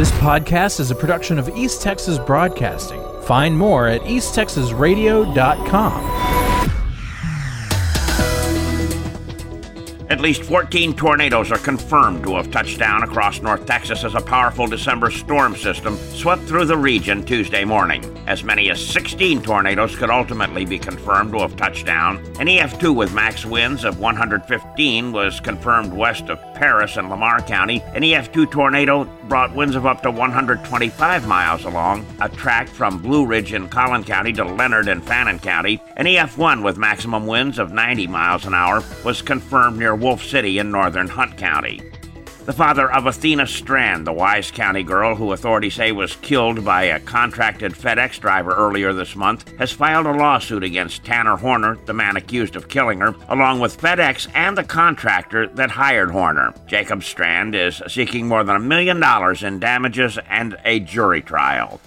This podcast is a production of East Texas Broadcasting. Find more at easttexasradio.com. At least 14 tornadoes are confirmed to have touched down across North Texas as a powerful December storm system swept through the region Tuesday morning. As many as 16 tornadoes could ultimately be confirmed to have touched down. An EF2 with max winds of 115 was confirmed west of Paris and Lamar County. An EF2 tornado brought winds of up to 125 miles along a track from Blue Ridge in Collin County to Leonard in Fannin County. An EF1 with maximum winds of 90 miles an hour was confirmed near Wolf City in northern Hunt County. The father of Athena Strand, the Wise County girl who authorities say was killed by a contracted FedEx driver earlier this month, has filed a lawsuit against Tanner Horner, the man accused of killing her, along with FedEx and the contractor that hired Horner. Jacob Strand is seeking more than a million dollars in damages and a jury trial.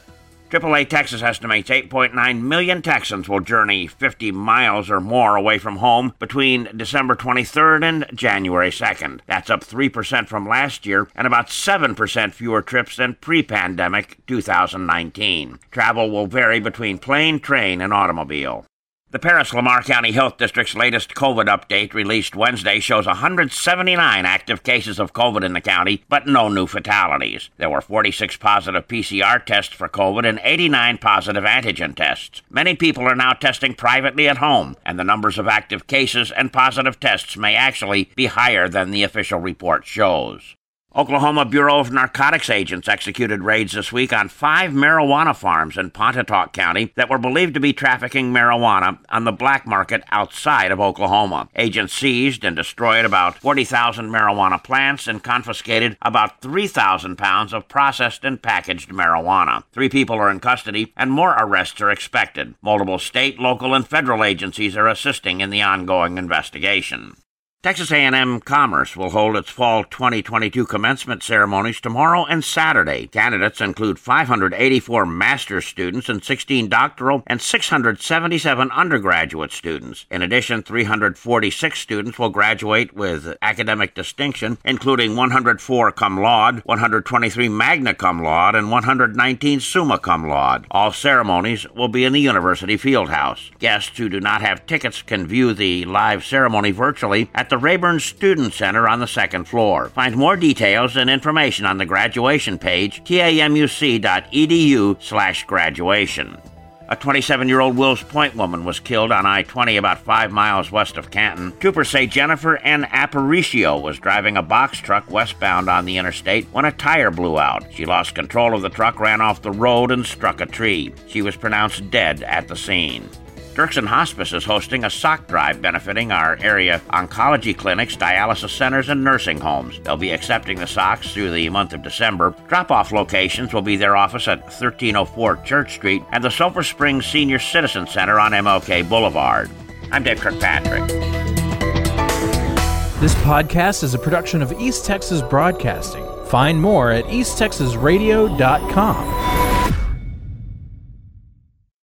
AAA Texas estimates 8.9 million Texans will journey 50 miles or more away from home between December 23rd and January 2nd. That's up 3% from last year and about 7% fewer trips than pre pandemic 2019. Travel will vary between plane, train, and automobile. The Paris Lamar County Health District's latest COVID update, released Wednesday, shows 179 active cases of COVID in the county, but no new fatalities. There were 46 positive PCR tests for COVID and 89 positive antigen tests. Many people are now testing privately at home, and the numbers of active cases and positive tests may actually be higher than the official report shows. Oklahoma Bureau of Narcotics agents executed raids this week on five marijuana farms in Pontotoc County that were believed to be trafficking marijuana on the black market outside of Oklahoma. Agents seized and destroyed about 40,000 marijuana plants and confiscated about 3,000 pounds of processed and packaged marijuana. Three people are in custody and more arrests are expected. Multiple state, local, and federal agencies are assisting in the ongoing investigation. Texas A&M Commerce will hold its fall 2022 commencement ceremonies tomorrow and Saturday. Candidates include 584 master's students and 16 doctoral and 677 undergraduate students. In addition, 346 students will graduate with academic distinction, including 104 cum laude, 123 magna cum laude, and 119 summa cum laude. All ceremonies will be in the University Fieldhouse. Guests who do not have tickets can view the live ceremony virtually at the Rayburn Student Center on the second floor. Find more details and information on the graduation page, tamuc.edu slash graduation. A 27 year old Wills Point woman was killed on I 20 about five miles west of Canton. Troopers say Jennifer N. Aparicio was driving a box truck westbound on the interstate when a tire blew out. She lost control of the truck, ran off the road, and struck a tree. She was pronounced dead at the scene. Dierksen Hospice is hosting a sock drive benefiting our area oncology clinics, dialysis centers, and nursing homes. They'll be accepting the socks through the month of December. Drop off locations will be their office at 1304 Church Street and the Sulphur Springs Senior Citizen Center on MLK Boulevard. I'm Dave Kirkpatrick. This podcast is a production of East Texas Broadcasting. Find more at easttexasradio.com.